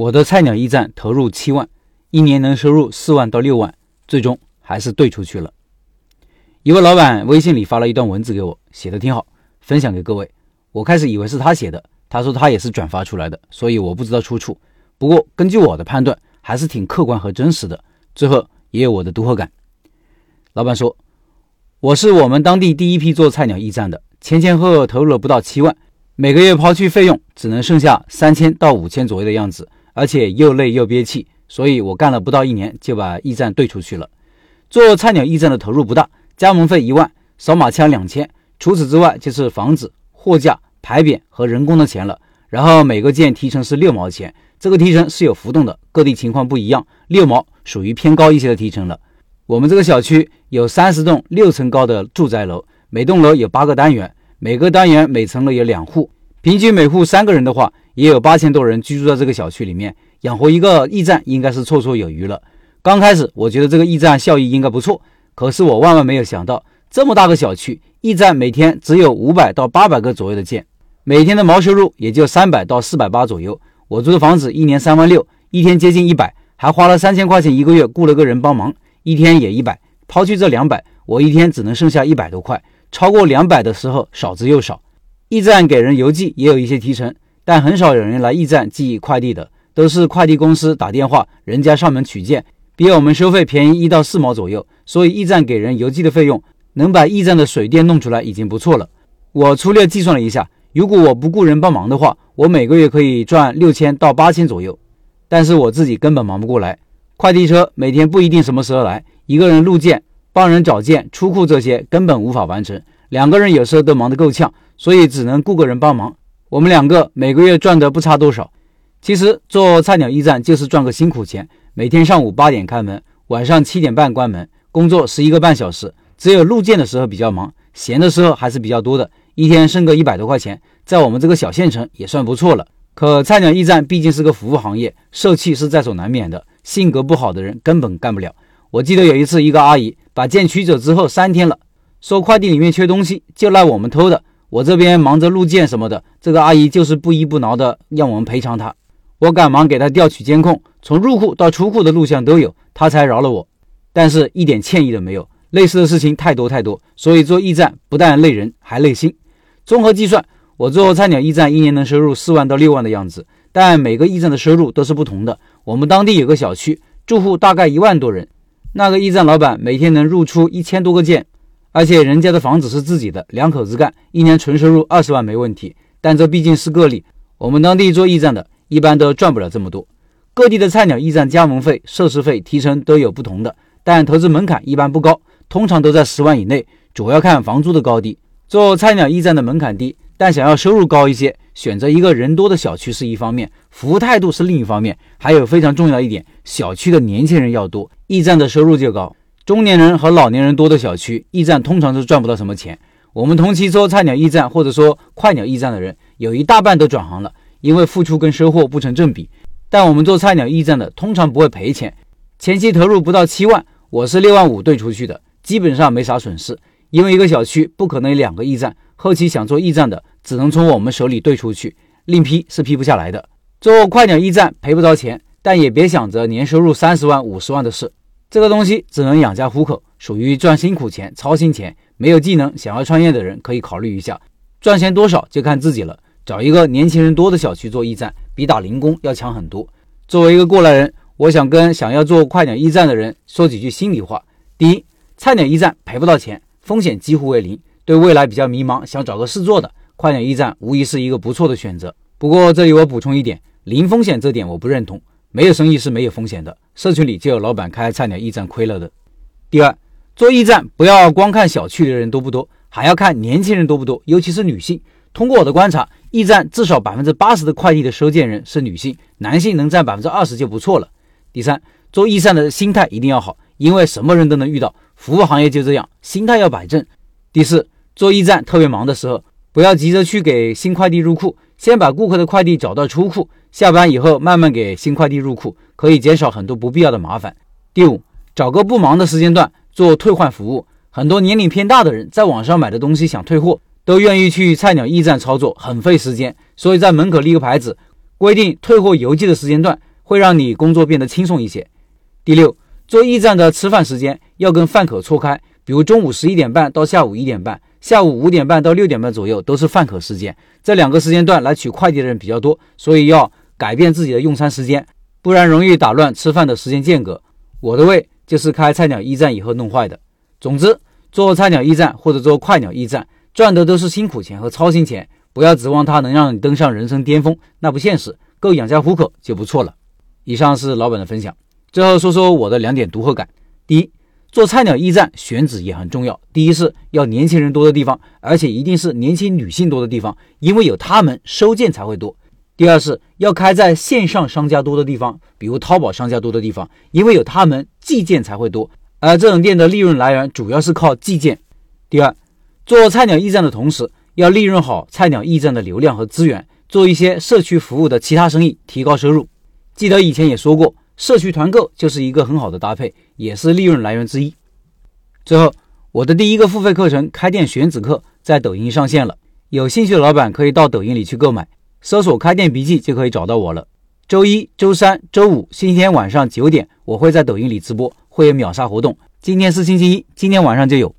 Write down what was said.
我的菜鸟驿站投入七万，一年能收入四万到六万，最终还是兑出去了。一位老板微信里发了一段文字给我，写的挺好，分享给各位。我开始以为是他写的，他说他也是转发出来的，所以我不知道出处。不过根据我的判断，还是挺客观和真实的，最后也有我的读后感。老板说：“我是我们当地第一批做菜鸟驿站的，前前后后投入了不到七万，每个月抛去费用，只能剩下三千到五千左右的样子。”而且又累又憋气，所以我干了不到一年就把驿站兑出去了。做菜鸟驿站的投入不大，加盟费一万，扫码枪两千，除此之外就是房子、货架、牌匾和人工的钱了。然后每个件提成是六毛钱，这个提成是有浮动的，各地情况不一样，六毛属于偏高一些的提成了。我们这个小区有三十栋六层高的住宅楼，每栋楼有八个单元，每个单元每层楼有两户，平均每户三个人的话。也有八千多人居住在这个小区里面，养活一个驿站应该是绰绰有余了。刚开始我觉得这个驿站效益应该不错，可是我万万没有想到，这么大个小区，驿站每天只有五百到八百个左右的件，每天的毛收入也就三百到四百八左右。我租的房子一年三万六，一天接近一百，还花了三千块钱一个月雇了个人帮忙，一天也一百。抛去这两百，我一天只能剩下一百多块，超过两百的时候少之又少。驿站给人邮寄也有一些提成。但很少有人来驿站寄快递的，都是快递公司打电话，人家上门取件，比我们收费便宜一到四毛左右。所以驿站给人邮寄的费用，能把驿站的水电弄出来已经不错了。我粗略计算了一下，如果我不雇人帮忙的话，我每个月可以赚六千到八千左右。但是我自己根本忙不过来，快递车每天不一定什么时候来，一个人录件、帮人找件、出库这些根本无法完成，两个人有时候都忙得够呛，所以只能雇个人帮忙。我们两个每个月赚的不差多少。其实做菜鸟驿站就是赚个辛苦钱。每天上午八点开门，晚上七点半关门，工作十一个半小时。只有录件的时候比较忙，闲的时候还是比较多的。一天剩个一百多块钱，在我们这个小县城也算不错了。可菜鸟驿站毕竟是个服务行业，受气是在所难免的。性格不好的人根本干不了。我记得有一次，一个阿姨把件取走之后三天了，说快递里面缺东西，就赖我们偷的。我这边忙着录件什么的，这个阿姨就是不依不挠的让我们赔偿她。我赶忙给她调取监控，从入库到出库的录像都有，她才饶了我。但是一点歉意都没有。类似的事情太多太多，所以做驿站不但累人，还累心。综合计算，我做菜鸟驿站一年能收入四万到六万的样子。但每个驿站的收入都是不同的。我们当地有个小区，住户大概一万多人，那个驿站老板每天能入出一千多个件。而且人家的房子是自己的，两口子干，一年纯收入二十万没问题。但这毕竟是个例，我们当地做驿站的，一般都赚不了这么多。各地的菜鸟驿站加盟费、设施费、提成都有不同的，但投资门槛一般不高，通常都在十万以内，主要看房租的高低。做菜鸟驿站的门槛低，但想要收入高一些，选择一个人多的小区是一方面，服务态度是另一方面，还有非常重要一点，小区的年轻人要多，驿站的收入就高。中年人和老年人多的小区，驿站通常是赚不到什么钱。我们同期做菜鸟驿站或者说快鸟驿站的人，有一大半都转行了，因为付出跟收获不成正比。但我们做菜鸟驿站的，通常不会赔钱。前期投入不到七万，我是六万五兑出去的，基本上没啥损失。因为一个小区不可能有两个驿站，后期想做驿站的，只能从我们手里兑出去，另批是批不下来的。做快鸟驿站赔不着钱，但也别想着年收入三十万、五十万的事。这个东西只能养家糊口，属于赚辛苦钱、操心钱。没有技能想要创业的人可以考虑一下，赚钱多少就看自己了。找一个年轻人多的小区做驿站，比打零工要强很多。作为一个过来人，我想跟想要做快鸟驿站的人说几句心里话：第一，菜鸟驿站赔不到钱，风险几乎为零。对未来比较迷茫，想找个事做的，快鸟驿站无疑是一个不错的选择。不过这里我补充一点，零风险这点我不认同。没有生意是没有风险的，社群里就有老板开菜鸟驿站亏了的。第二，做驿站不要光看小区里的人多不多，还要看年轻人多不多，尤其是女性。通过我的观察，驿站至少百分之八十的快递的收件人是女性，男性能占百分之二十就不错了。第三，做驿站的心态一定要好，因为什么人都能遇到，服务行业就这样，心态要摆正。第四，做驿站特别忙的时候，不要急着去给新快递入库，先把顾客的快递找到出库。下班以后慢慢给新快递入库，可以减少很多不必要的麻烦。第五，找个不忙的时间段做退换服务。很多年龄偏大的人在网上买的东西想退货，都愿意去菜鸟驿站操作，很费时间。所以在门口立个牌子，规定退货邮寄的时间段，会让你工作变得轻松一些。第六，做驿站的吃饭时间要跟饭口错开，比如中午十一点半到下午一点半，下午五点半到六点半左右都是饭口时间。这两个时间段来取快递的人比较多，所以要改变自己的用餐时间，不然容易打乱吃饭的时间间隔。我的胃就是开菜鸟驿站以后弄坏的。总之，做菜鸟驿站或者做快鸟驿站，赚的都是辛苦钱和操心钱。不要指望它能让你登上人生巅峰，那不现实，够养家糊口就不错了。以上是老板的分享，最后说说我的两点读后感。第一，做菜鸟驿站选址也很重要。第一是要年轻人多的地方，而且一定是年轻女性多的地方，因为有她们收件才会多。第二是要开在线上商家多的地方，比如淘宝商家多的地方，因为有他们寄件才会多，而这种店的利润来源主要是靠寄件。第二，做菜鸟驿站的同时。要利用好菜鸟驿站的流量和资源，做一些社区服务的其他生意，提高收入。记得以前也说过，社区团购就是一个很好的搭配，也是利润来源之一。最后，我的第一个付费课程《开店选址课》在抖音上线了，有兴趣的老板可以到抖音里去购买，搜索“开店笔记”就可以找到我了。周一、周三、周五、星期天晚上九点，我会在抖音里直播，会有秒杀活动。今天是星期一，今天晚上就有。